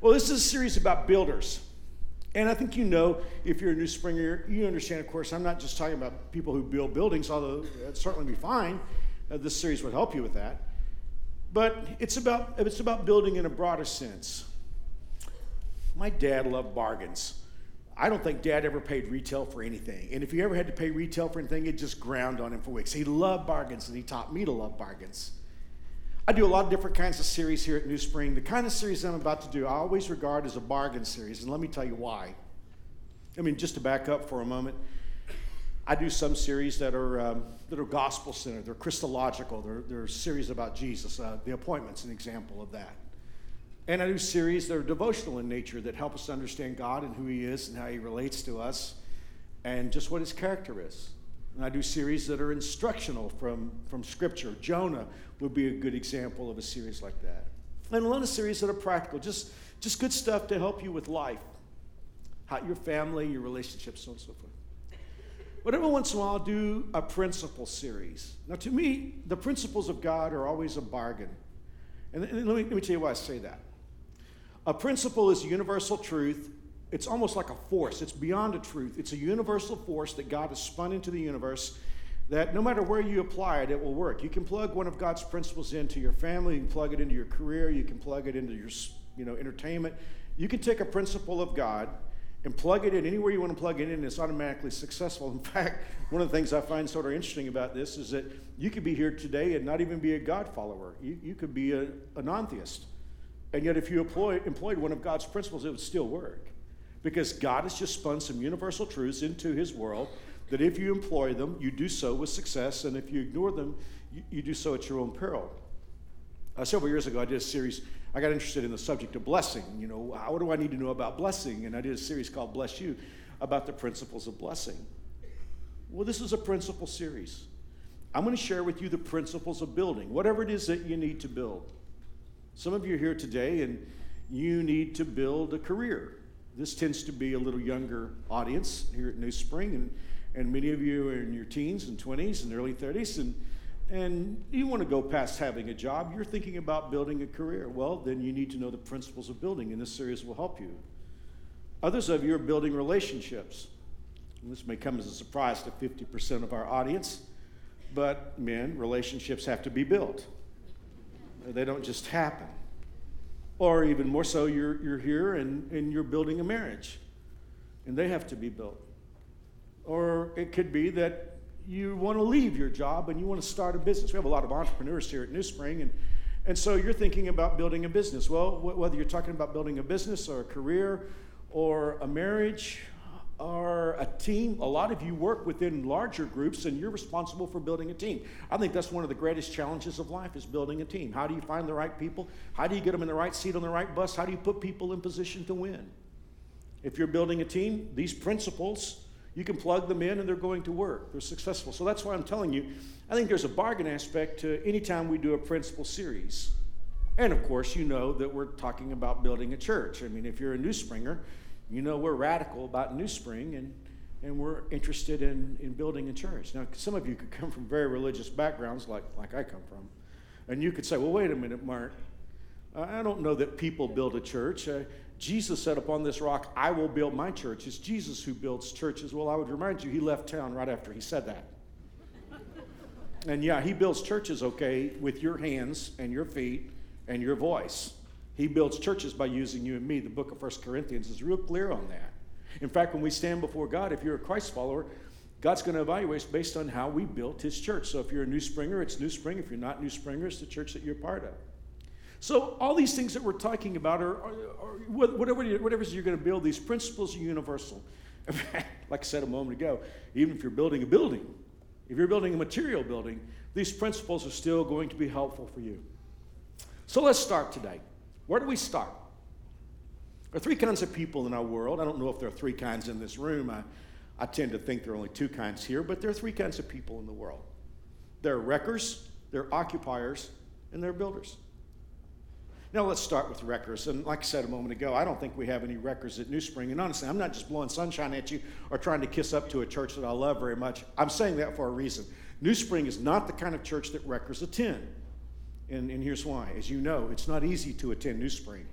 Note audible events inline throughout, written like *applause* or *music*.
Well, this is a series about builders. And I think you know, if you're a new springer, you understand, of course, I'm not just talking about people who build buildings, although that'd certainly be fine. Uh, this series would help you with that. But it's about, it's about building in a broader sense. My dad loved bargains. I don't think dad ever paid retail for anything. And if he ever had to pay retail for anything, it just ground on him for weeks. He loved bargains, and he taught me to love bargains. I do a lot of different kinds of series here at New Spring. The kind of series I'm about to do, I always regard as a bargain series, and let me tell you why. I mean, just to back up for a moment, I do some series that are um, that are gospel centered. They're Christological. They're, they're series about Jesus. Uh, the appointment's an example of that. And I do series that are devotional in nature that help us understand God and who He is and how He relates to us, and just what His character is. And I do series that are instructional from, from Scripture. Jonah would be a good example of a series like that. And a lot of series that are practical, just, just good stuff to help you with life, how, your family, your relationships, so on and so forth. But every once in a while, I'll do a principle series. Now, to me, the principles of God are always a bargain. And let me, let me tell you why I say that. A principle is a universal truth it's almost like a force. It's beyond a truth. It's a universal force that God has spun into the universe that no matter where you apply it, it will work. You can plug one of God's principles into your family, you can plug it into your career, you can plug it into your you know, entertainment. You can take a principle of God and plug it in anywhere you want to plug it in, and it's automatically successful. In *laughs* fact, one of the things I find sort of interesting about this is that you could be here today and not even be a God follower. You, you could be a, a non theist. And yet, if you employ, employed one of God's principles, it would still work because God has just spun some universal truths into his world that if you employ them, you do so with success, and if you ignore them, you, you do so at your own peril. Uh, several years ago, I did a series. I got interested in the subject of blessing. You know, what do I need to know about blessing? And I did a series called Bless You about the principles of blessing. Well, this is a principle series. I'm going to share with you the principles of building, whatever it is that you need to build. Some of you are here today and you need to build a career. This tends to be a little younger audience here at New Spring, and, and many of you are in your teens and 20s and early 30s, and, and you want to go past having a job. You're thinking about building a career. Well, then you need to know the principles of building, and this series will help you. Others of you are building relationships. And this may come as a surprise to 50% of our audience, but men, relationships have to be built. They don't just happen. Or even more so, you're, you're here and, and you're building a marriage, and they have to be built. Or it could be that you want to leave your job and you want to start a business. We have a lot of entrepreneurs here at New Spring, and, and so you're thinking about building a business. Well, wh- whether you're talking about building a business or a career or a marriage are a team. A lot of you work within larger groups and you're responsible for building a team. I think that's one of the greatest challenges of life is building a team. How do you find the right people? How do you get them in the right seat on the right bus? How do you put people in position to win? If you're building a team, these principles, you can plug them in and they're going to work. They're successful. So that's why I'm telling you, I think there's a bargain aspect to any time we do a principle series. And of course, you know that we're talking about building a church. I mean, if you're a new springer, you know we're radical about New Spring and, and we're interested in, in building a church. Now, some of you could come from very religious backgrounds, like, like I come from, and you could say, well, wait a minute, Mark. I don't know that people build a church. Uh, Jesus said, Upon this rock, I will build my church. It's Jesus who builds churches. Well, I would remind you, he left town right after he said that. and yeah, he builds churches, okay, with your hands and your feet and your voice. He builds churches by using you and me. The book of First Corinthians is real clear on that. In fact, when we stand before God, if you're a Christ follower, God's going to evaluate us based on how we built his church. So if you're a new springer, it's new spring. If you're not new springer, it's the church that you're part of. So all these things that we're talking about are, are, are whatever, whatever you're going to build, these principles are universal. *laughs* like I said a moment ago, even if you're building a building, if you're building a material building, these principles are still going to be helpful for you. So let's start today. Where do we start? There are three kinds of people in our world. I don't know if there are three kinds in this room. I, I tend to think there are only two kinds here, but there are three kinds of people in the world there are wreckers, there are occupiers, and there are builders. Now let's start with wreckers. And like I said a moment ago, I don't think we have any wreckers at New Spring. And honestly, I'm not just blowing sunshine at you or trying to kiss up to a church that I love very much. I'm saying that for a reason. New Spring is not the kind of church that wreckers attend. And, and here's why. As you know, it's not easy to attend New Spring.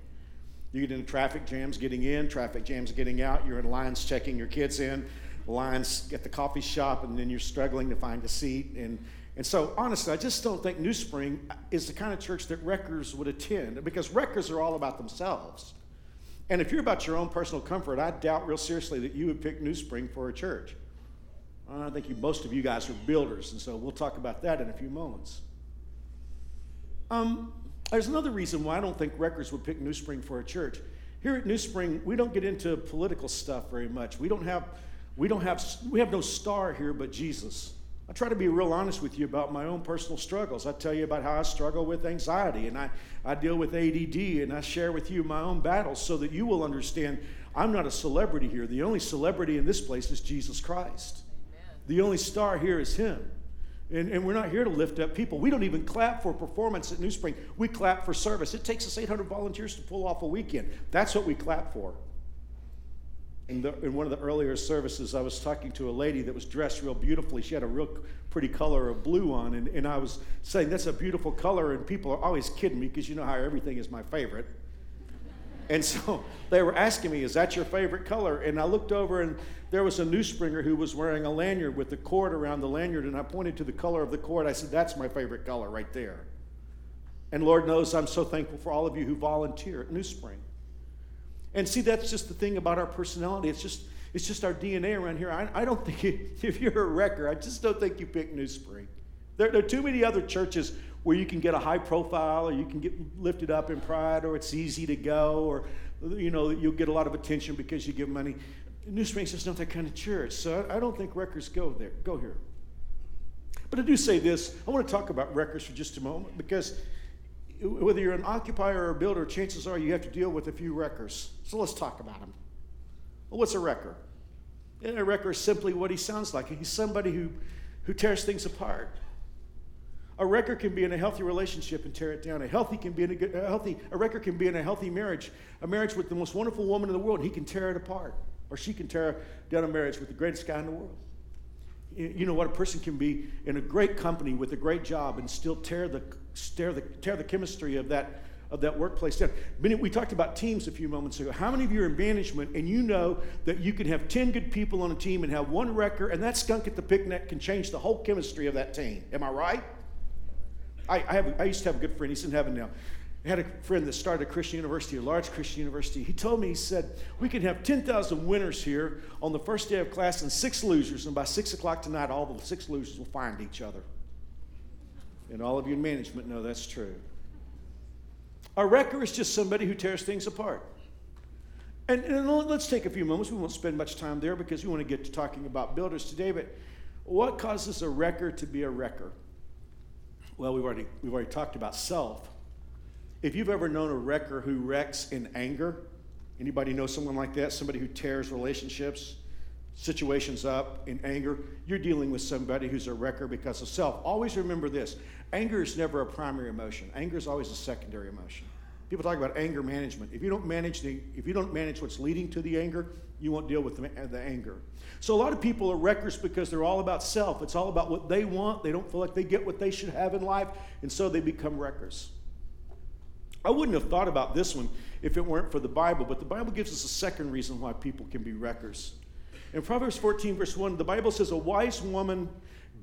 You get into traffic jams getting in, traffic jams getting out. You're in lines checking your kids in, lines at the coffee shop, and then you're struggling to find a seat. And, and so, honestly, I just don't think New Spring is the kind of church that wreckers would attend because wreckers are all about themselves. And if you're about your own personal comfort, I doubt real seriously that you would pick New Spring for a church. I think you, most of you guys are builders, and so we'll talk about that in a few moments. Um, there's another reason why I don't think Records would pick New Spring for a church. Here at New Spring, we don't get into political stuff very much. We don't have, we don't have, we have no star here but Jesus. I try to be real honest with you about my own personal struggles. I tell you about how I struggle with anxiety and I, I deal with ADD and I share with you my own battles so that you will understand I'm not a celebrity here. The only celebrity in this place is Jesus Christ. Amen. The only star here is Him. And, and we're not here to lift up people. We don't even clap for performance at New Spring. We clap for service. It takes us 800 volunteers to pull off a weekend. That's what we clap for in, the, in one of the earlier services, I was talking to a lady that was dressed real beautifully. She had a real pretty color of blue on, and, and I was saying, That's a beautiful color. And people are always kidding me because you know how everything is my favorite. And so *laughs* they were asking me, Is that your favorite color? And I looked over, and there was a new springer who was wearing a lanyard with the cord around the lanyard, and I pointed to the color of the cord. I said, That's my favorite color right there. And Lord knows I'm so thankful for all of you who volunteer at New Spring. And see, that's just the thing about our personality. It's just, it's just our DNA around here. I, I don't *laughs* think if you're a wrecker, I just don't think you pick New Spring. There, there, are too many other churches where you can get a high profile or you can get lifted up in pride or it's easy to go or, you know, you'll get a lot of attention because you give money. New Spring's is not that kind of church. So I, don't think wreckers go there, go here. But I do say this. I want to talk about wreckers for just a moment because whether you're an occupier or a builder, chances are you have to deal with a few wreckers. So let's talk about them. Well, what's a wrecker? a wrecker is simply what he sounds like. He's somebody who, who tears things apart. A record can be in a healthy relationship and tear it down. A healthy can be in a, good, a healthy. A wrecker can be in a healthy marriage, a marriage with the most wonderful woman in the world. And he can tear it apart, or she can tear down a marriage with the greatest guy in the world you know what a person can be in a great company with a great job and still tear the tear the, tear the chemistry of that of that workplace down. We talked about teams a few moments ago. How many of you are in management and you know that you can have 10 good people on a team and have one wrecker, and that skunk at the picnic can change the whole chemistry of that team? Am I right? I, I, have, I used to have a good friend, he's in heaven now. I had a friend that started a Christian university, a large Christian university. He told me, he said, we can have 10,000 winners here on the first day of class and six losers, and by 6 o'clock tonight, all the six losers will find each other. And all of you in management know that's true. A wrecker is just somebody who tears things apart. And, and, let's take a few moments. We won't spend much time there because we want to get to talking about builders today. But what causes a wrecker to be a wrecker? Well, we've already, we've already talked about self. If you've ever known a wrecker who wrecks in anger, anybody know someone like that? Somebody who tears relationships, situations up in anger? You're dealing with somebody who's a wrecker because of self. Always remember this anger is never a primary emotion. Anger is always a secondary emotion. People talk about anger management. If you don't manage the, if you don't manage what's leading to the anger, you won't deal with the, anger. So a lot of people are wreckers because they're all about self. It's all about what they want. They don't feel like they get what they should have in life, and so they become wreckers. I wouldn't have thought about this one if it weren't for the Bible, but the Bible gives us a second reason why people can be wreckers. In Proverbs 14, verse 1, the Bible says, A wise woman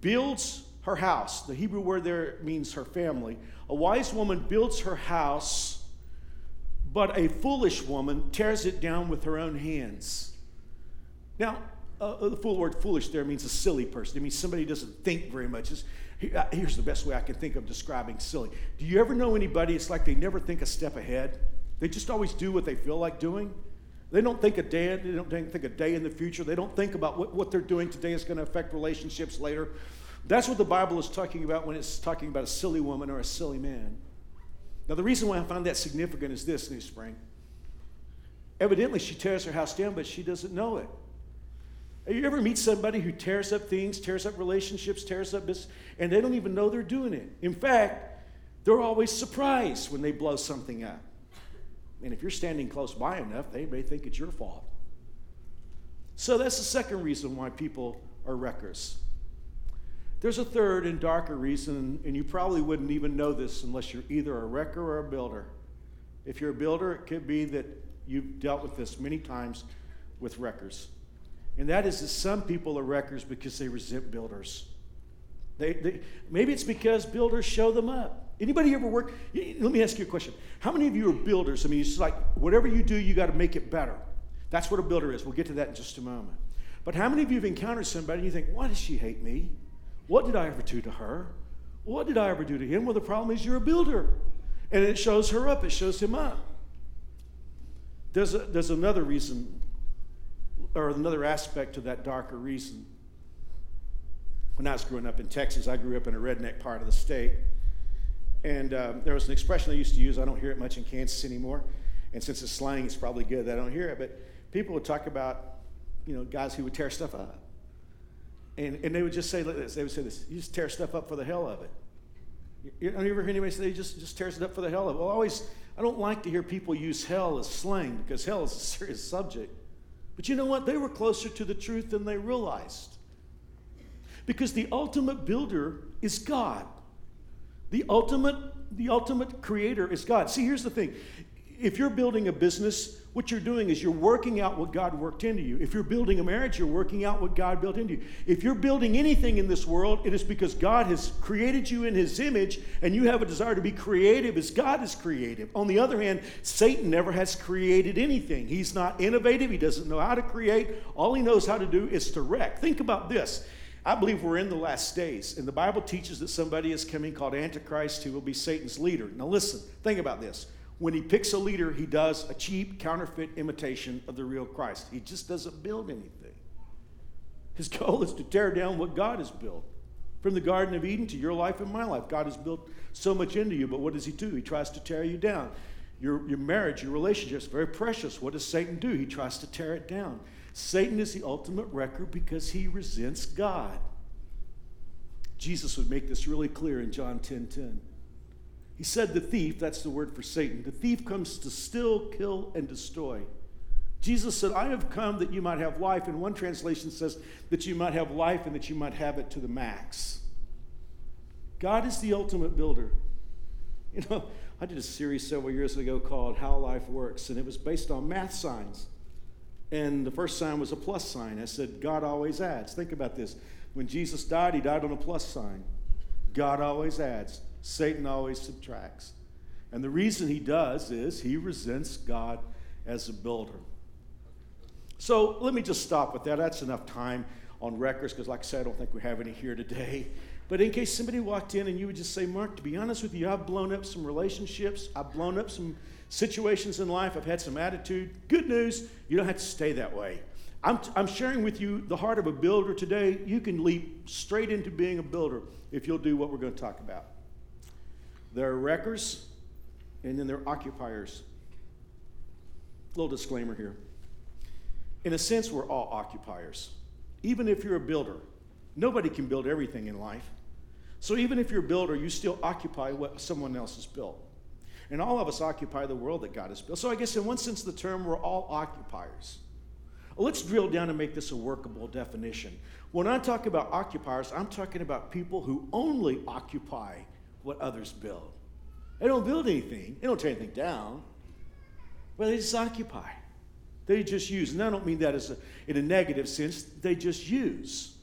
builds her house. The Hebrew word there means her family. A wise woman builds her house, but a foolish woman tears it down with her own hands. Now, uh, the full word foolish there means a silly person. It means somebody who doesn't think very much. It's, uh, here's the best way I can think of describing silly. Do you ever know anybody, it's like they never think a step ahead? They just always do what they feel like doing. They don't think a day, they don't think a day in the future. They don't think about what, what they're doing today is going to affect relationships later. That's what the Bible is talking about when it's talking about a silly woman or a silly man. Now, the reason why I find that significant is this, New Spring. Evidently, she tears her house down, but she doesn't know it. You ever meet somebody who tears up things, tears up relationships, tears up business, and they don't even know they're doing it? In fact, they're always surprised when they blow something up. And if you're standing close by enough, they may think it's your fault. So that's the second reason why people are wreckers. There's a third and darker reason, and you probably wouldn't even know this unless you're either a wrecker or a builder. If you're a builder, it could be that you've dealt with this many times with wreckers. And that is that some people are wreckers because they resent builders. They, they, maybe it's because builders show them up. Anybody ever work? Let me ask you a question. How many of you are builders? I mean, it's like whatever you do, you got to make it better. That's what a builder is. We'll get to that in just a moment. But how many of you have encountered somebody and you think, why does she hate me? What did I ever do to her? What did I ever do to him? Well, the problem is you're a builder. And it shows her up, it shows him up. There's, a, there's another reason, or another aspect to that darker reason. When I was growing up in Texas, I grew up in a redneck part of the state. And um, there was an expression I used to use. I don't hear it much in Kansas anymore. And since it's slang, it's probably good that I don't hear it. But people would talk about, you know, guys who would tear stuff up. And, and they would just say this. They would say this. You just tear stuff up for the hell of it. You don't ever hear anybody say just, just tears it up for the hell of it? Well, always, I don't like to hear people use hell as slang because hell is a serious subject. But you know what? They were closer to the truth than they realized. Because the ultimate builder is God. The ultimate, the ultimate creator is God. See, here's the thing. If you're building a business, what you're doing is you're working out what God worked into you. If you're building a marriage, you're working out what God built into you. If you're building anything in this world, it is because God has created you in His image and you have a desire to be creative as God is creative. On the other hand, Satan never has created anything. He's not innovative, he doesn't know how to create. All he knows how to do is to wreck. Think about this. I believe we're in the last days, and the Bible teaches that somebody is coming called Antichrist who will be Satan's leader. Now, listen, think about this. When he picks a leader, he does a cheap, counterfeit imitation of the real Christ. He just doesn't build anything. His goal is to tear down what God has built. From the Garden of Eden to your life and my life, God has built so much into you, but what does he do? He tries to tear you down. Your, your marriage, your relationship is very precious. What does Satan do? He tries to tear it down. Satan is the ultimate wrecker because he resents God. Jesus would make this really clear in John 10 10. He said, The thief, that's the word for Satan, the thief comes to steal, kill, and destroy. Jesus said, I have come that you might have life. And one translation says that you might have life and that you might have it to the max. God is the ultimate builder. You know, *laughs* I did a series several years ago called How Life Works, and it was based on math signs. And the first sign was a plus sign. I said, God always adds. Think about this. When Jesus died, he died on a plus sign. God always adds. Satan always subtracts. And the reason he does is he resents God as a builder. So let me just stop with that. That's enough time on records because, like I said, I don't think we have any here today. But in case somebody walked in and you would just say, Mark, to be honest with you, I've blown up some relationships, I've blown up some situations in life, I've had some attitude. Good news, you don't have to stay that way. I'm, I'm sharing with you the heart of a builder today. You can leap straight into being a builder if you'll do what we're going to talk about. There are wreckers, and then there are occupiers. Little disclaimer here. In a sense, we're all occupiers. Even if you're a builder, nobody can build everything in life. So even if you're a builder, you still occupy what someone else has built. And all of us occupy the world that God has built. So I guess in one sense of the term, we're all occupiers. Let's drill down and make this a workable definition. When I talk about occupiers, I'm talking about people who only occupy what others build. They don't build anything, they don't tear anything down, but they just occupy. They just use. And I don't mean that as a, in a negative sense, they just use.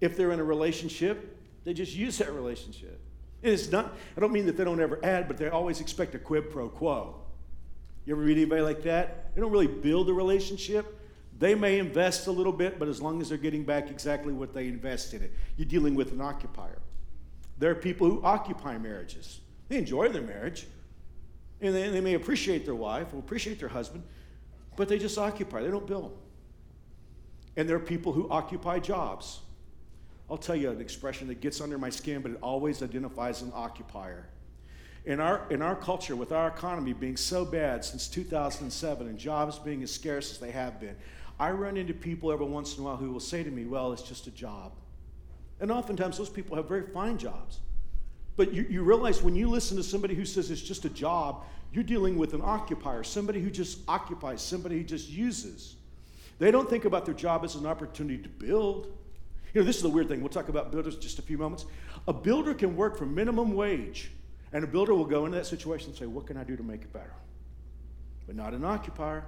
If they're in a relationship, they just use that relationship. And it's not, I don't mean that they don't ever add, but they always expect a quid pro quo. You ever read anybody like that? They don't really build a relationship. They may invest a little bit, but as long as they're getting back exactly what they invest in it, you're dealing with an occupier. There are people who occupy marriages. They enjoy their marriage, and they, they may appreciate their wife or appreciate their husband, but they just occupy. They don't build. And there are people who occupy jobs. I'll tell you an expression that gets under my skin, but it always identifies an occupier. In our, in our culture, with our economy being so bad since 2007 and jobs being as scarce as they have been, I run into people every once in a while who will say to me, Well, it's just a job. And oftentimes those people have very fine jobs. But you, you realize when you listen to somebody who says it's just a job, you're dealing with an occupier, somebody who just occupies, somebody who just uses. They don't think about their job as an opportunity to build. You know, this is the weird thing. We'll talk about builders in just a few moments. A builder can work for minimum wage And a builder will go into that situation and say, What can I do to make it better? But not an occupier.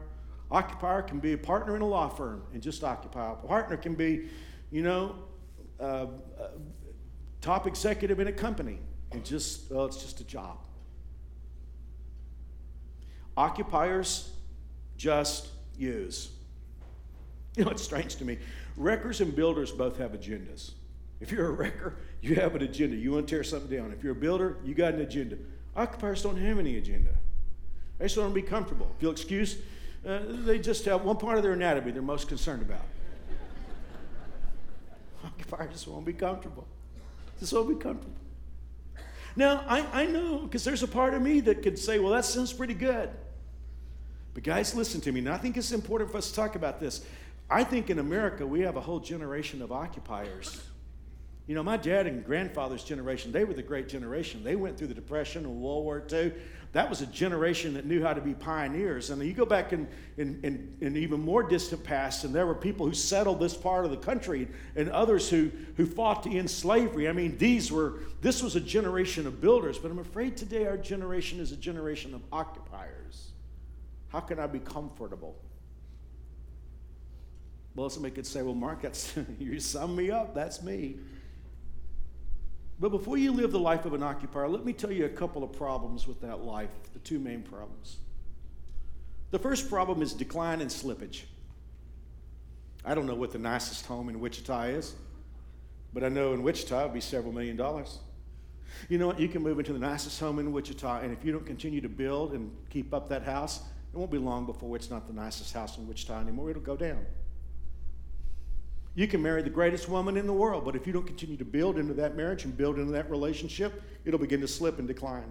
Occupier can be a partner in a law firm and just occupy. A partner can be, you know, uh, uh, top executive in a company and just, well, it's just a job. Occupiers just use. You know, it's strange to me. Wreckers and builders both have agendas. If you're a wrecker, you have an agenda. You want to tear something down. If you're a builder, you got an agenda. Occupiers don't have any agenda. They just want to be comfortable. If you'll excuse, uh, they just have one part of their anatomy they're most concerned about. Occupiers to be comfortable. Just won't be comfortable. Now, I, I know because there's a part of me that could say, well, that sounds pretty good. But, guys, listen to me. And I think it's important for us to talk about this. I think in America, we have a whole generation of occupiers. You know, my dad and grandfather's generation, they were the great generation. They went through the Depression and World War II. That was a generation that knew how to be pioneers. And you go back in, in, in, in, even more distant past, and there were people who settled this part of the country and others who, who fought to end slavery. I mean, these were, this was a generation of builders, but I'm afraid today our generation is a generation of occupiers. How can I be comfortable? Well, somebody could say, well, Mark, that's, *laughs* you sum me up. That's me. But before you live the life of an occupier, let me tell you a couple of problems with that life, the two main problems. The first problem is decline and slippage. I don't know what the nicest home in Wichita is, but I know in Wichita it'd be several million dollars. You know what? You can move into the nicest home in Wichita, and if you don't continue to build and keep up that house, it won't be long before it's not the nicest house in Wichita anymore. It'll go down. You can marry the greatest woman in the world, but if you don't continue to build into that marriage and build into that relationship, it'll begin to slip and decline.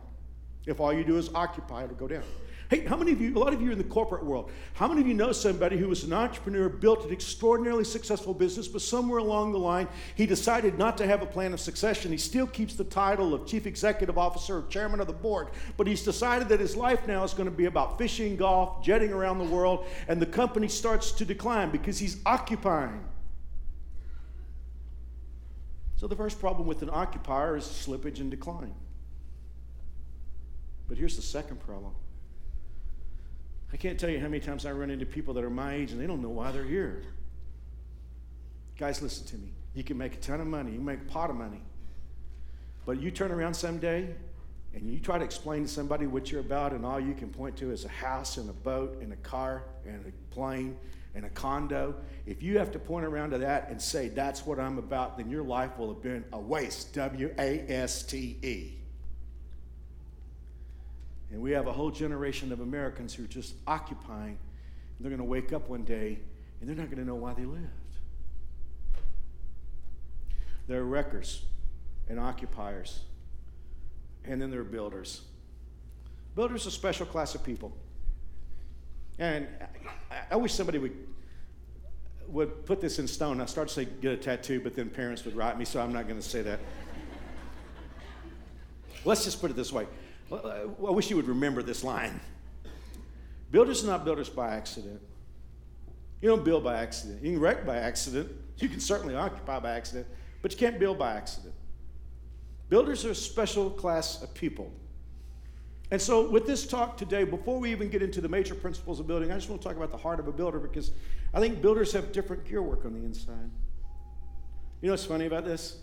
If all you do is occupy, it'll go down. Hey, how many of you, a lot of you in the corporate world, how many of you know somebody who was an entrepreneur, built an extraordinarily successful business, but somewhere along the line, he decided not to have a plan of succession? He still keeps the title of chief executive officer or chairman of the board, but he's decided that his life now is going to be about fishing, golf, jetting around the world, and the company starts to decline because he's occupying. So the first problem with an occupier is slippage and decline. But here's the second problem. I can't tell you how many times I run into people that are my age and they don't know why they're here. Guys, listen to me. You can make a ton of money, you make a pot of money. But you turn around someday and you try to explain to somebody what you're about, and all you can point to is a house and a boat and a car and a plane and a condo, if you have to point around to that and say, that's what I'm about, then your life will have been a waste. W A S T E. And we have a whole generation of Americans who are just occupying. They're going to wake up one day and they're not going to know why they lived. There are wreckers and occupiers, and then there are builders. Builders are a special class of people. And I, wish somebody would would put this in stone. I started to say get a tattoo, but then parents would write me, so I'm not going to say that. Let's just put it this way. Uh, I wish you would remember this line. Builders are not builders by accident. You don't build by accident. You can wreck by accident. You can certainly occupy by accident, but you can't build by accident. Builders are a special class of people. And so, with this talk today, before we even get into the major principles of building, I just want to talk about the heart of a builder because I think builders have different gear work on the inside. You know what's funny about this?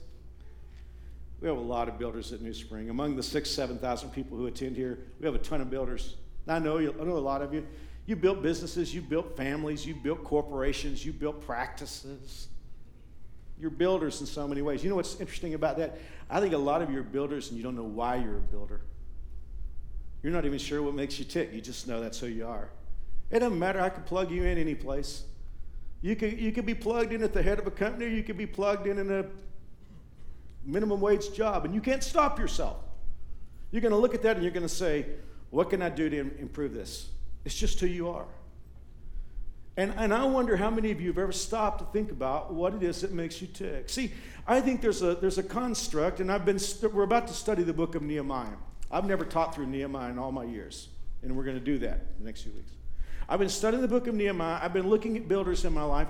We have a lot of builders at New Spring. Among the six, 7,000 people who attend here, we have a ton of builders. I know, you, I know a lot of you. You built businesses, you built families, you built corporations, you built practices. You're builders in so many ways. You know what's interesting about that? I think a lot of you are builders and you don't know why you're a builder. You're not even sure what makes you tick. You just know that's who you are. It doesn't matter. I could plug you in any place. You could, you could be plugged in at the head of a company, you could be plugged in in a minimum wage job, and you can't stop yourself. You're going to look at that and you're going to say, What can I do to improve this? It's just who you are. And, and I wonder how many of you have ever stopped to think about what it is that makes you tick. See, I think there's a, there's a construct, and I've been, st- we're about to study the book of Nehemiah. I've never taught through Nehemiah in all my years, and we're going to do that in the next few weeks. I've been studying the book of Nehemiah, I've been looking at builders in my life,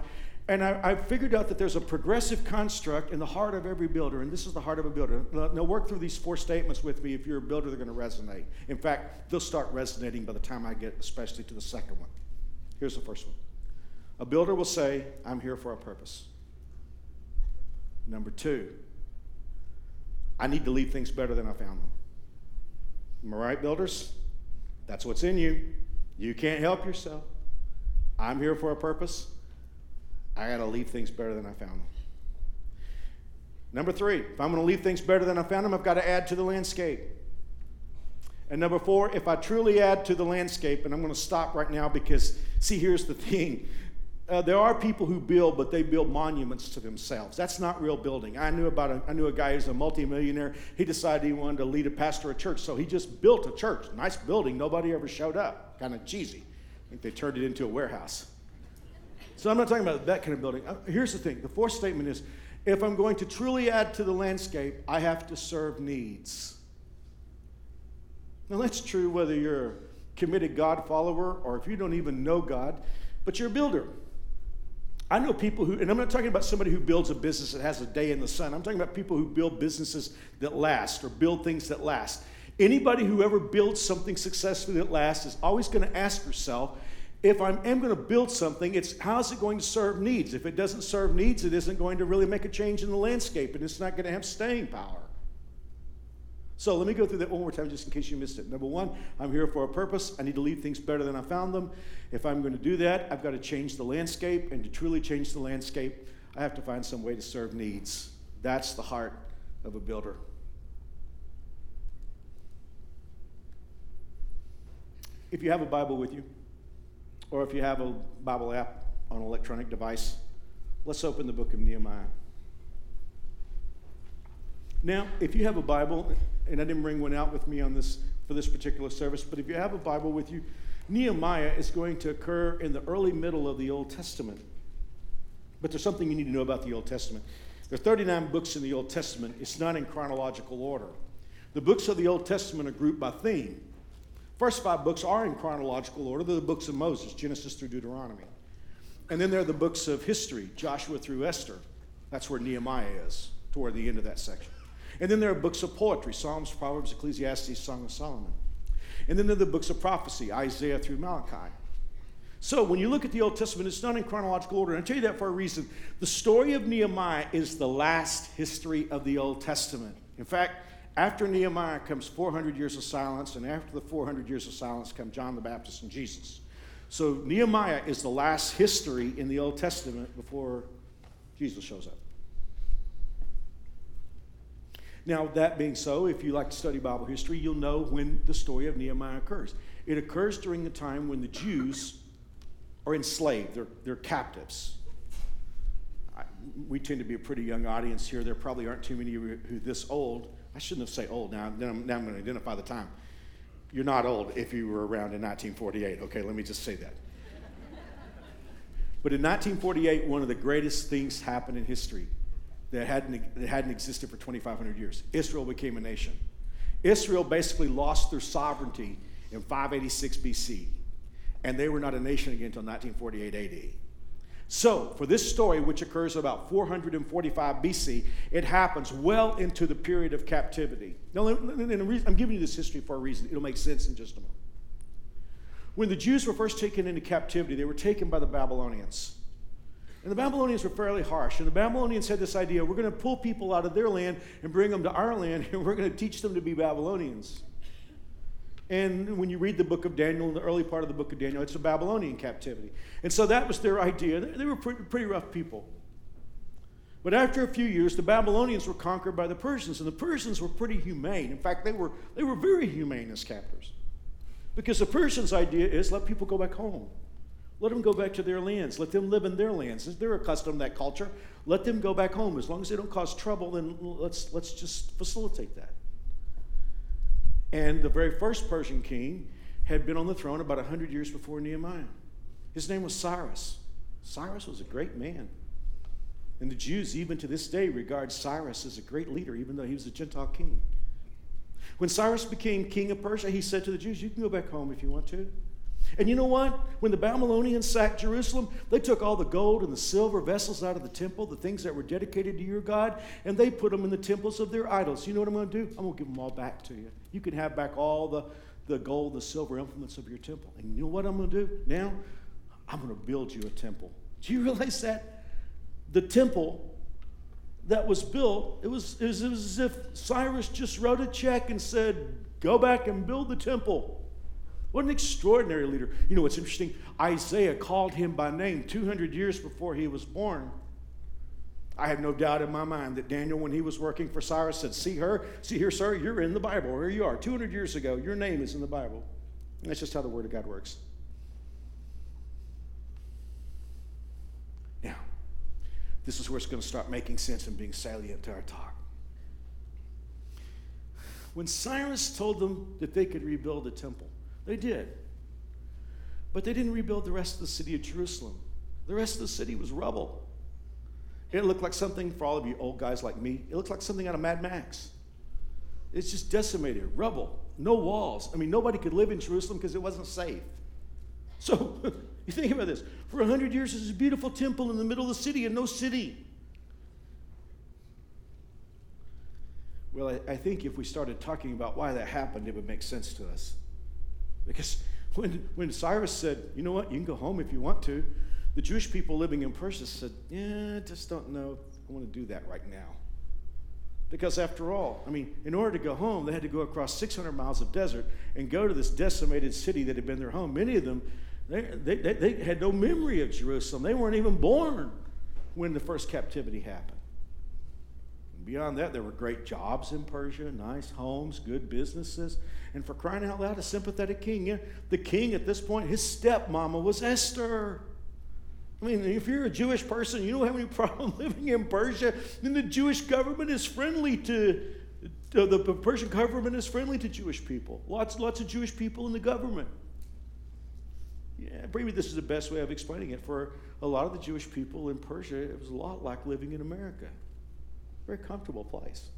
and I, I figured out that there's a progressive construct in the heart of every builder, and this is the heart of a builder. Now, work through these four statements with me. If you're a builder, they're going to resonate. In fact, they'll start resonating by the time I get, especially to the second one. Here's the first one A builder will say, I'm here for a purpose. Number two, I need to leave things better than I found them. Am I right, builders? That's what's in you. You can't help yourself. I'm here for a purpose. I got to leave things better than I found them. Number three, if I'm going to leave things better than I found them, I've got to add to the landscape. And number four, if I truly add to the landscape, and I'm going to stop right now because, see, here's the thing uh, there are people who build, but they build monuments to themselves. That's not real building. I knew about a, I knew a guy who's a multimillionaire. He decided he wanted to lead a pastor a church, so he just built a church. Nice building. Nobody ever showed up. Kind of cheesy. I think they turned it into a warehouse. So I'm not talking about that kind of building. Uh, here's the thing. The fourth statement is, if I'm going to truly add to the landscape, I have to serve needs. Now that's true whether you're a committed God follower or if you don't even know God, but you're a builder. I know people who, and I'm not talking about somebody who builds a business that has a day in the sun. I'm talking about people who build businesses that last or build things that last. Anybody who ever builds something successfully that lasts is always going to ask yourself, if I am going to build something, it's how's it going to serve needs? If it doesn't serve needs, it isn't going to really make a change in the landscape and it's not going to have staying power. So let me go through that one more time just in case you missed it. Number one, I'm here for a purpose. I need to leave things better than I found them. If I'm going to do that, I've got to change the landscape. And to truly change the landscape, I have to find some way to serve needs. That's the heart of a builder. If you have a Bible with you, or if you have a Bible app on an electronic device, let's open the book of Nehemiah. Now, if you have a Bible, and I didn't bring one out with me on this for this particular service, but if you have a Bible with you, Nehemiah is going to occur in the early middle of the Old Testament. But there's something you need to know about the Old Testament. There are 39 books in the Old Testament. It's not in chronological order. The books of the Old Testament are grouped by theme. First five books are in chronological order. They're the books of Moses, Genesis through Deuteronomy. And then there are the books of history, Joshua through Esther. That's where Nehemiah is, toward the end of that section. And then there are books of poetry Psalms, Proverbs, Ecclesiastes, Song of Solomon. And then there are the books of prophecy Isaiah through Malachi. So when you look at the Old Testament, it's not in chronological order. And I tell you that for a reason. The story of Nehemiah is the last history of the Old Testament. In fact, after Nehemiah comes 400 years of silence, and after the 400 years of silence come John the Baptist and Jesus. So Nehemiah is the last history in the Old Testament before Jesus shows up. Now, that being so, if you like to study Bible history, you'll know when the story of Nehemiah occurs. It occurs during the time when the Jews are enslaved, they're, they're captives. I, we tend to be a pretty young audience here. There probably aren't too many who are this old. I shouldn't have said old now. I'm, now I'm going to identify the time. You're not old if you were around in 1948. Okay, let me just say that. but in 1948, one of the greatest things happened in history that hadn't, that hadn't existed for 2,500 years. Israel became a nation. Israel basically lost their sovereignty in 586 BC, and they were not a nation again until 1948 AD. So, for this story, which occurs about 445 BC, it happens well into the period of captivity. Now, I'm giving you this history for a reason. It'll make sense in just a moment. When the Jews were first taken into captivity, they were taken by the Babylonians. And the Babylonians were fairly harsh. And the Babylonians had this idea we're going to pull people out of their land and bring them to our land, *laughs* and we're going to teach them to be Babylonians. And when you read the book of Daniel, in the early part of the book of Daniel, it's a Babylonian captivity. And so that was their idea. They were pretty, pretty rough people. But after a few years, the Babylonians were conquered by the Persians, and the Persians were pretty humane. In fact, they were, they were very humane as captors. Because the Persians' idea is let people go back home. Let them go back to their lands. Let them live in their lands. They're accustomed to that culture. Let them go back home. As long as they don't cause trouble, then let's, let's just facilitate that. And the very first Persian king had been on the throne about 100 years before Nehemiah. His name was Cyrus. Cyrus was a great man. And the Jews, even to this day, regard Cyrus as a great leader, even though he was a Gentile king. When Cyrus became king of Persia, he said to the Jews, You can go back home if you want to. And you know what? When the Babylonians sacked Jerusalem, they took all the gold and the silver vessels out of the temple, the things that were dedicated to your God, and they put them in the temples of their idols. You know what I'm going to do? I'm going to give them all back to you. You can have back all the, the gold, the silver implements of your temple. And you know what I'm going to do? Now, I'm going to build you a temple. Do you *laughs* realize that? The temple that was built, it was, it was, it was as if Cyrus just wrote a check and said, Go back and build the temple. What an extraordinary leader. You know what's interesting? Isaiah called him by name 200 years before he was born. I have no doubt in my mind that Daniel, when he was working for Cyrus, said, See her, see here, sir, you're in the Bible. Here you are. 200 years ago, your name is in the Bible. And that's just how the Word of God works. Now, this is where it's going to start making sense and being salient to our talk. When Cyrus told them that they could rebuild the temple, they did. But they didn't rebuild the rest of the city of Jerusalem. The rest of the city was rubble. It looked like something, for all of you old guys like me, it looked like something out of Mad Max. It's just decimated, rubble, no walls. I mean, nobody could live in Jerusalem because it wasn't safe. So, *laughs* you think about this. For 100 years, there's a beautiful temple in the middle of the city and no city. Well, I, I think if we started talking about why that happened, it would make sense to us. Because when, when Cyrus said, you know what, you can go home if you want to, the Jewish people living in Persia said, yeah, I just don't know I want to do that right now. Because after all, I mean, in order to go home, they had to go across 600 miles of desert and go to this decimated city that had been their home. Many of them, they, they, they had no memory of Jerusalem. They weren't even born when the first captivity happened. Beyond that, there were great jobs in Persia, nice homes, good businesses, and for crying out loud, a sympathetic king. Yeah, the king at this point, his stepmama was Esther. I mean, if you're a Jewish person, you don't have any *laughs* problem living in Persia, then the Jewish government is friendly to, to the Persian government is friendly to Jewish people. Lots, lots of Jewish people in the government. Yeah, maybe this is the best way of explaining it. For a lot of the Jewish people in Persia, it was a lot like living in America. Very comfortable place.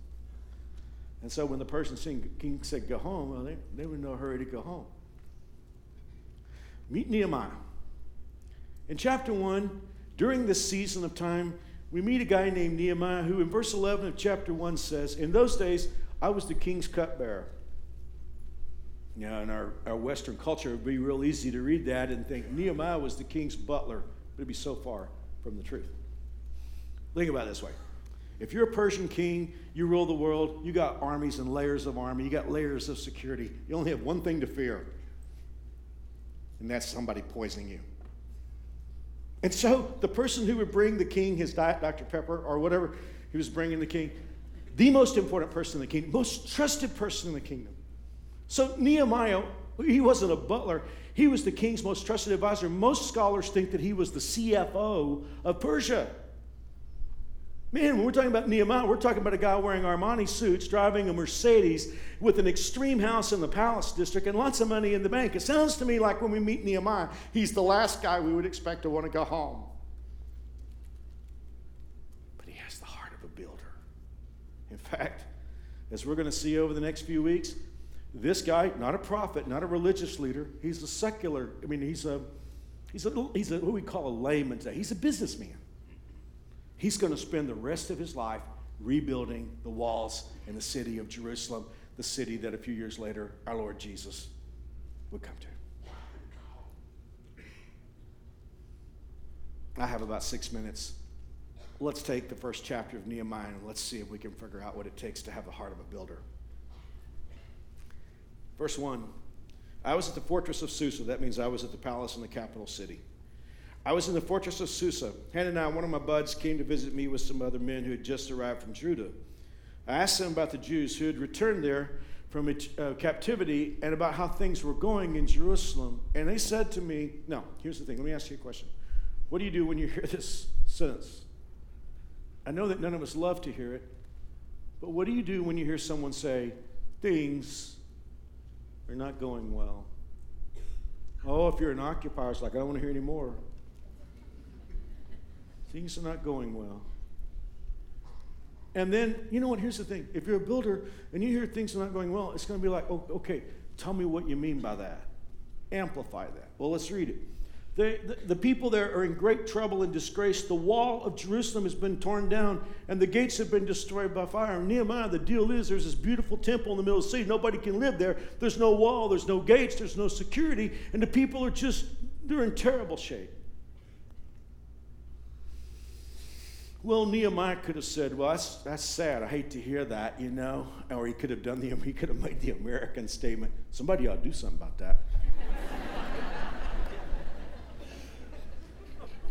And so when the Persian king said, go home, well, they, they were in no hurry to go home. Meet Nehemiah. In chapter 1, during this season of time, we meet a guy named Nehemiah who, in verse 11 of chapter 1, says, In those days, I was the king's cupbearer. Now, in our, our Western culture, it would be real easy to read that and think Nehemiah was the king's butler, but it'd be so far from the truth. Think about it this way if you're a Persian king, you rule the world, you got armies and layers of army, you got layers of security. You only have one thing to fear, and that's somebody poisoning you. And so the person who would bring the king his diet, Dr. Pepper, or whatever he was bringing the king, the most important person in the kingdom, most trusted person in the kingdom. So Nehemiah, he wasn't a butler, he was the king's most trusted advisor. Most scholars think that he was the CFO of Persia. Man, when we're talking about Nehemiah, we're talking about a guy wearing Armani suits, driving a Mercedes with an extreme house in the Palace District and lots of money in the bank. It sounds to me like when we meet Nehemiah, he's the last guy we would expect to want to go home. But he has the heart of a builder. In fact, as we're going to see over the next few weeks, this guy, not a prophet, not a religious leader, he's a secular, I mean, he's a, he's a, he's a, what we call a layman today. He's a businessman. He's going to spend the rest of his life rebuilding the walls in the city of Jerusalem, the city that a few years later our Lord Jesus would come to. I have about six minutes. Let's take the first chapter of Nehemiah and let's see if we can figure out what it takes to have the heart of a builder. Verse 1 I was at the fortress of Susa. That means I was at the palace in the capital city. I was in the fortress of Susa. Hananiah, one of my buds, came to visit me with some other men who had just arrived from Judah. I asked them about the Jews who had returned there from uh, captivity and about how things were going in Jerusalem. And they said to me, No, here's the thing. Let me ask you a question. What do you do when you *laughs* hear this sentence? I know that none of us love to hear it, but what do you do when you hear someone say, Things are not going well? Oh, if you're an occupier, it's like, I don't want to hear any more. Things are not going well. And then, you know what? Here's the thing. If you're a builder and you hear things are not going well, it's going to be like, oh, okay, tell me what you mean by that. amplify that. Well, let's read it. The, the, the, people there are in great trouble and disgrace. The wall of Jerusalem has been torn down, and the gates have been destroyed by fire. Nehemiah, the deal is there's this beautiful temple in the middle of the city. Nobody can live there. There's no wall, there's no gates, there's no security, and the people are just, they're in terrible shape. Well, Nehemiah could have said, Well, that's, that's sad. I hate to hear that, you know. Or he could have done the, *laughs* he could have made the American statement. Somebody ought to do something about that.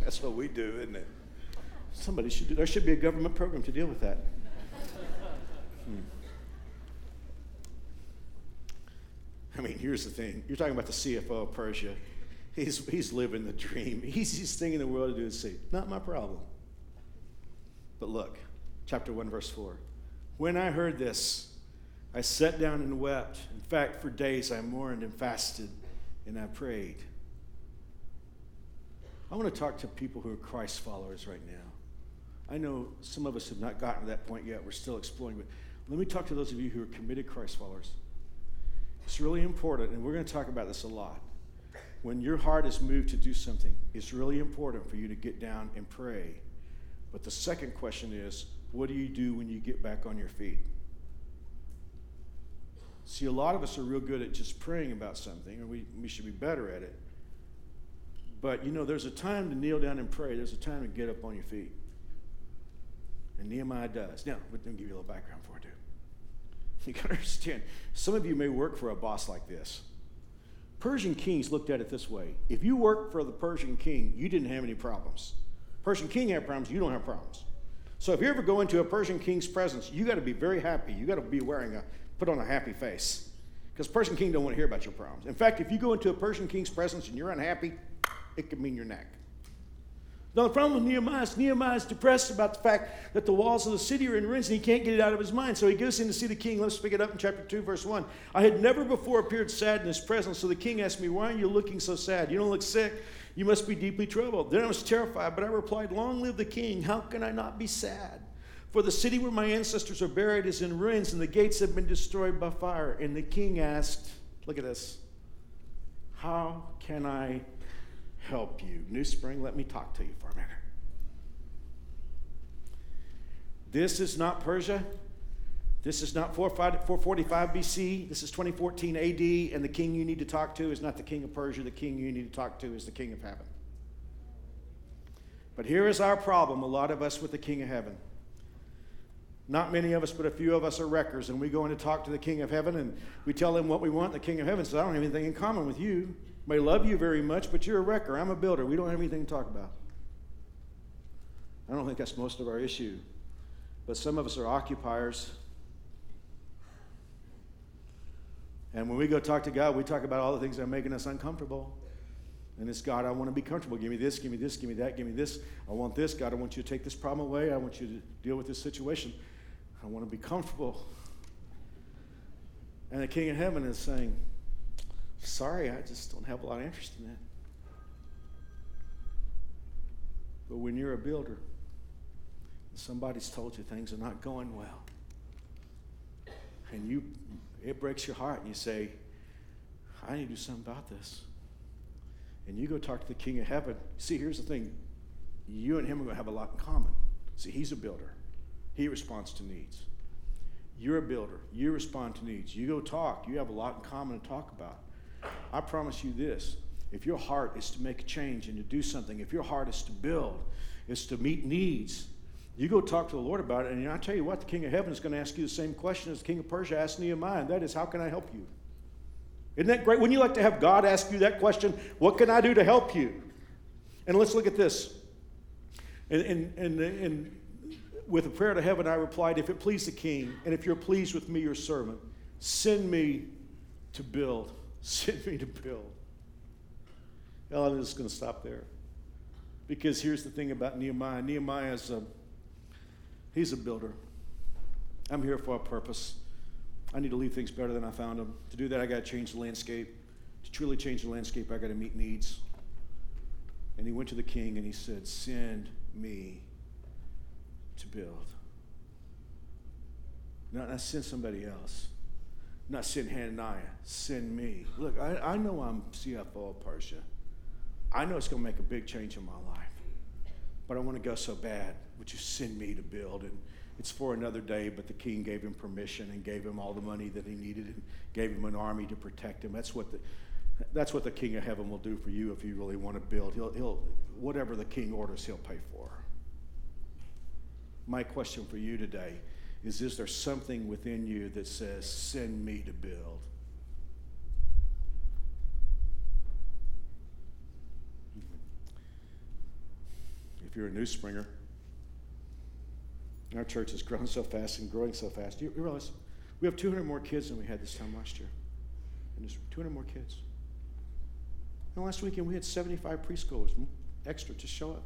*laughs* that's what we do, isn't it? Somebody should do, there should be a government program to deal with that. Hmm. I mean, here's the thing. You're talking about the CFO of Persia. He's, he's living the dream. Easiest thing in the world to do is say, Not my problem. But look, chapter 1, verse 4. When I heard this, I sat down and wept. In fact, for days I mourned and fasted and I prayed. I want to talk to people who are Christ followers right now. I know some of us have not gotten to that point yet. We're still exploring, but let me talk to those of you who are committed Christ followers. It's really important, and we're going to talk about this a lot. When your heart is moved to do something, it's really important for you to get down and pray but the second question is what do you do when you get back on your feet? See, a lot of us are real good at just praying about something, and we, we should be better at it. But you know, there's a time to kneel down and pray, there's a time to get up on your feet. And Nehemiah does. Now, let me give you a little background for it, too. *laughs* You gotta understand, some of you may work for a boss like this. Persian kings looked at it this way if you worked for the Persian king, you didn't have any problems. Persian king have problems, you don't have problems. So if you ever go into a Persian king's presence, you got to be very happy. You got to be wearing a put on a happy face. Because Persian king don't want to hear about your problems. In fact, if you go into a Persian king's presence and you're unhappy, it could mean your neck. Now, the problem with Nehemiah is Nehemiah is depressed about the fact that the walls of the city are in ruins and he can't get it out of his mind. So he goes in to see the king. Let's pick it up in chapter 2, verse 1. I had never before appeared sad in his presence. So the king asked me, Why are you looking so sad? You don't look sick. You must be deeply troubled. Then I was terrified, but I replied, Long live the king. How can I not be sad? For the city where my ancestors are buried is in ruins, and the gates have been destroyed by fire. And the king asked, Look at this. How can I help you? New Spring, let me talk to you for a minute. This is not Persia. This is not 445 BC. This is 2014 AD, and the king you need to talk to is not the king of Persia. The king you need to talk to is the king of heaven. But here is our problem a lot of us with the king of heaven. Not many of us, but a few of us are wreckers, and we go in to talk to the king of heaven, and we tell him what we want. The king of heaven says, I don't have anything in common with you. I may love you very much, but you're a wrecker. I'm a builder. We don't have anything to talk about. I don't think that's most of our issue. But some of us are occupiers And when we go talk to God, we talk about all the things that are making us uncomfortable. And it's God, I want to be comfortable. Give me this, give me this, give me that, give me this. I want this. God, I want you to take this problem away. I want you to deal with this situation. I want to be comfortable. And the King of Heaven is saying, Sorry, I just don't have a lot of interest in that. But when you're a builder, somebody's told you things are not going well, and you it breaks your heart and you say, I need to do something about this. And you go talk to the King of Heaven. See, here's the thing you and him are going to have a lot in common. See, he's a builder, he responds to needs. You're a builder, you respond to needs. You go talk, you have a lot in common to talk about. I promise you this if your heart is to make a change and to do something, if your heart is to build, is to meet needs, you go talk to the Lord about it, and I tell you what, the King of Heaven is going to ask you the same question as the King of Persia asked Nehemiah, and that is, How can I help you? Isn't that great? Wouldn't you like to have God ask you that question? What can I do to help you? And let's look at this. And, and, and, and with a prayer to heaven, I replied, If it please the king, and if you're pleased with me, your servant, send me to build. *laughs* Send me to build. Well, I'm just going to stop there. Because here's the thing about Nehemiah Nehemiah is a um, He's a builder. I'm here for a purpose. I need to leave things better than I found them. To do that, I got to change the landscape. To truly change the landscape, I got to meet needs. And he went to the king and he said, Send me to build. Not, not send somebody else. Not send Hananiah, send me. Look, I, I know I'm CFO of Persia. I know it's going to make a big change in my life, but I want to go so bad. Would you send me to build? And it's for another day, but the king gave him permission and gave him all the money that he needed and gave him an army to protect him. That's what the, that's what the king of heaven will do for you if you really want to build. He'll, he'll, whatever the king orders, he'll pay for. My question for you today is Is there something within you that says, Send me to build? If you're a new springer, our church has grown so fast and growing so fast. You, realize we have 200 more kids than we had this time last year. And there's 200 more kids. And last weekend we had 75 preschoolers extra to show up.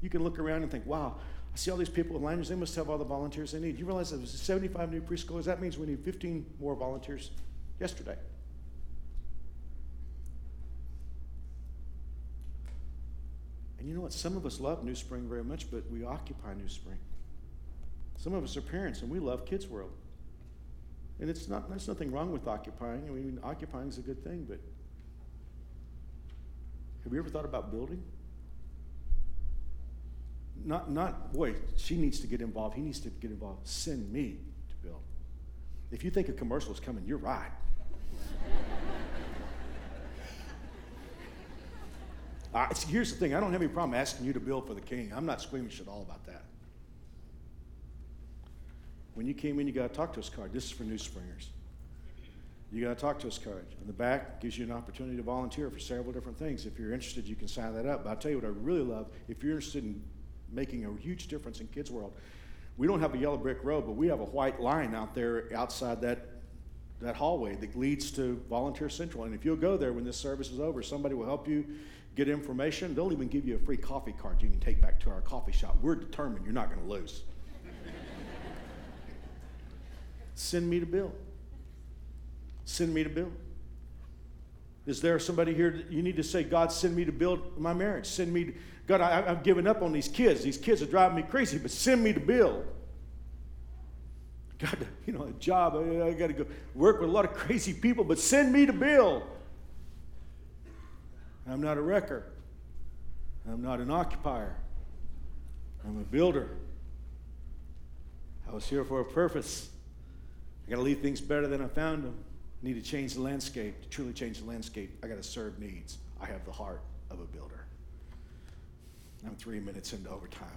You can look around and think, wow, I see all these people with lanyards. They must have all the volunteers they need. You realize there was 75 new preschoolers? That means we need 15 more volunteers yesterday. And you know what? Some of us love New Spring very much, but we occupy New Spring. Some of us are parents and we love Kids World. And it's not, there's nothing wrong with occupying. I mean, occupying is a good thing, but have you ever thought about building? not, not, boy, she needs to get involved. He needs to get involved. Send me to build. If you think a commercial is coming, you're right. Uh, here's the thing I don't have any problem asking you to build for the king. I'm not squeamish at all about that. When you came in, you got a talk to us card. This is for new springers. You got a talk to us card. On the back gives you an opportunity to volunteer for several different things. If you're interested, you can sign that up. But I'll tell you what I really love. If you're interested in making a huge difference in kids' world. We don't have a yellow brick road, but we have a white line out there outside that that hallway that leads to Volunteer Central. And if you'll go there when this service is over, somebody will help you get information. They'll even give you a free coffee card you can take back to our coffee shop. We're determined you're not going to lose. Send me to Bill. Send me to Bill. Is there somebody here that you need to say, God, send me to build my marriage? Send me to God, I, have given up on these kids. These kids are driving me crazy, but send me to build. God, *laughs* you know, a job, I, I got to go work with a lot of crazy people, but send me to build. I'm not a wrecker. I'm not an occupier. I'm a builder. I was here for a purpose. I got to leave things better than I found them. I need to change the landscape. To truly change the landscape, I got to serve needs. I have the heart of a builder. I'm three minutes into overtime.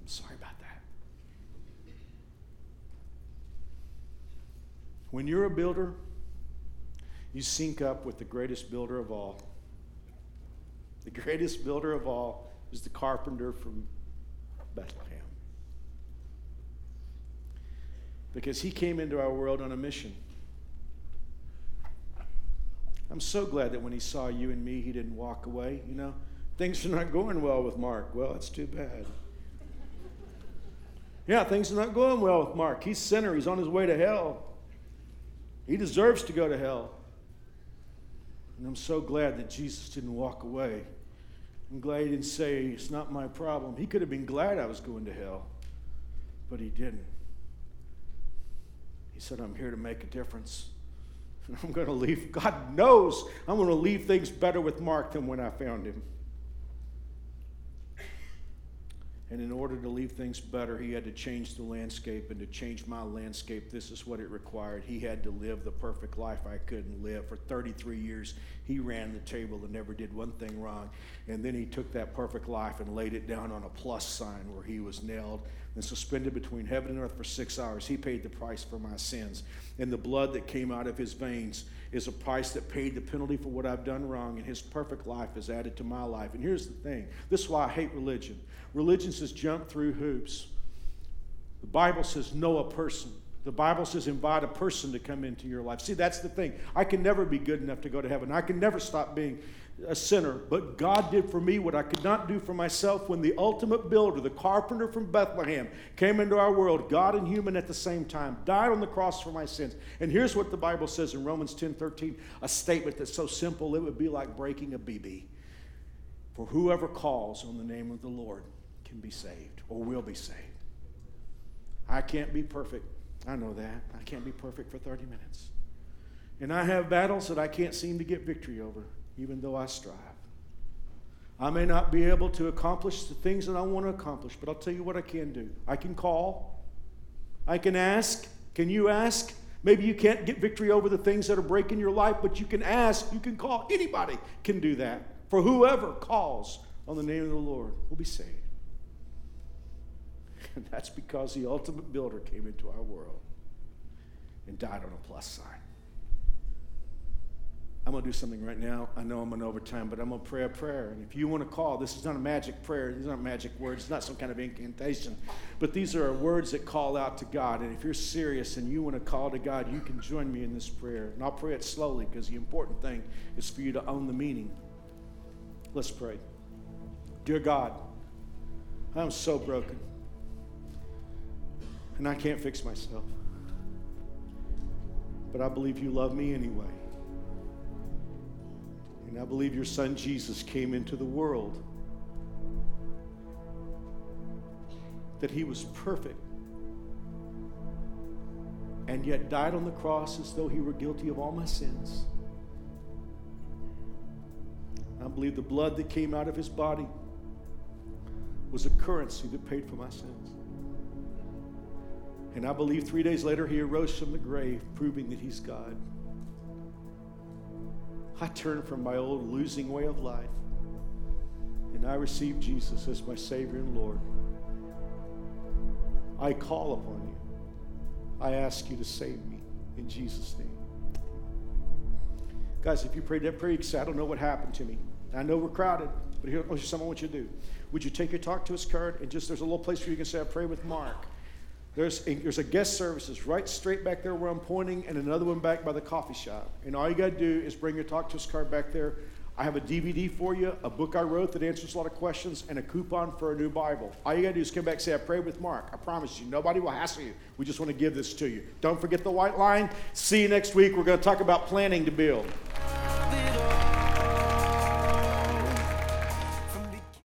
I'm sorry about that. When you're a builder, you sync up with the greatest builder of all. The greatest builder of all is the carpenter from Bethlehem. Because he came into our world on a mission. I'm so glad that when he saw you and me, he didn't walk away. You know, Things are not going well with Mark. Well, it's too bad. Yeah, things are not going well with Mark. He's sinner. He's on his way to hell. He deserves to go to hell. And I'm so glad that Jesus didn't walk away. I'm glad he didn't say, It's not my problem. He could have been glad I was going to hell, but he didn't. He said, I'm here to make a difference. And *laughs* I'm going to leave. God knows I'm going to leave things better with Mark than when I found him. And in order to leave things better, he had to change the landscape. And to change my landscape, this is what it required. He had to live the perfect life I couldn't live. For 33 years, he ran the table and never did one thing wrong. And then he took that perfect life and laid it down on a plus sign where he was nailed and suspended between heaven and earth for six hours. He paid the price for my sins. And the blood that came out of his veins is a price that paid the penalty for what I've done wrong. And his perfect life is added to my life. And here's the thing this is why I hate religion. Religion says jump through hoops. The Bible says know a person. The Bible says invite a person to come into your life. See, that's the thing. I can never be good enough to go to heaven. I can never stop being a sinner. But God did for me what I could not do for myself when the ultimate builder, the carpenter from Bethlehem, came into our world, God and human at the same time, died on the cross for my sins. And here's what the Bible says in Romans 10 13, a statement that's so simple it would be like breaking a BB. For whoever calls on the name of the Lord can be saved or will be saved. I can't be perfect. I know that. I can't be perfect for 30 minutes. And I have battles that I can't seem to get victory over, even though I strive. I may not be able to accomplish the things that I want to accomplish, but I'll tell you what I can do. I can call, I can ask. Can you ask? Maybe you can't get victory over the things that are breaking your life, but you can ask, you can call. Anybody can do that. For whoever calls on the name of the Lord will be saved. And *laughs* that's because the ultimate builder came into our world and died on a plus sign. I'm going to do something right now. I know I'm on overtime, but I'm going to pray a prayer. And if you want to call, this is not a magic prayer. These aren't magic words. It's not some kind of incantation. But these are words that call out to God. And if you're serious and you want to call to God, you can join me in this prayer. And I'll pray it slowly because the important thing is for you to own the meaning. Let's pray. Dear God, I'm so broken. And I can't fix myself. But I believe you love me anyway. And I believe your son Jesus came into the world. That he was perfect. And yet died on the cross as though he were guilty of all my sins. I believe the blood that came out of his body was a currency that paid for my sins. And I believe three days later he arose from the grave, proving that he's God. I turned from my old losing way of life and I received Jesus as my Savior and Lord. I call upon you. I ask you to save me in Jesus' name. Guys, if you prayed that prayer, you say, I don't know what happened to me. I know we're crowded, but here's something I want you to do. Would you take your talk to us card and just there's a little place where you can say, I pray with Mark. There's a, there's a guest services right straight back there where I'm pointing, and another one back by the coffee shop. And all you got to do is bring your talk to us card back there. I have a DVD for you, a book I wrote that answers a lot of questions, and a coupon for a new Bible. All you got to do is come back and say, I prayed with Mark. I promise you, nobody will hassle you. We just want to give this to you. Don't forget the white line. See you next week. We're going to talk about planning to build.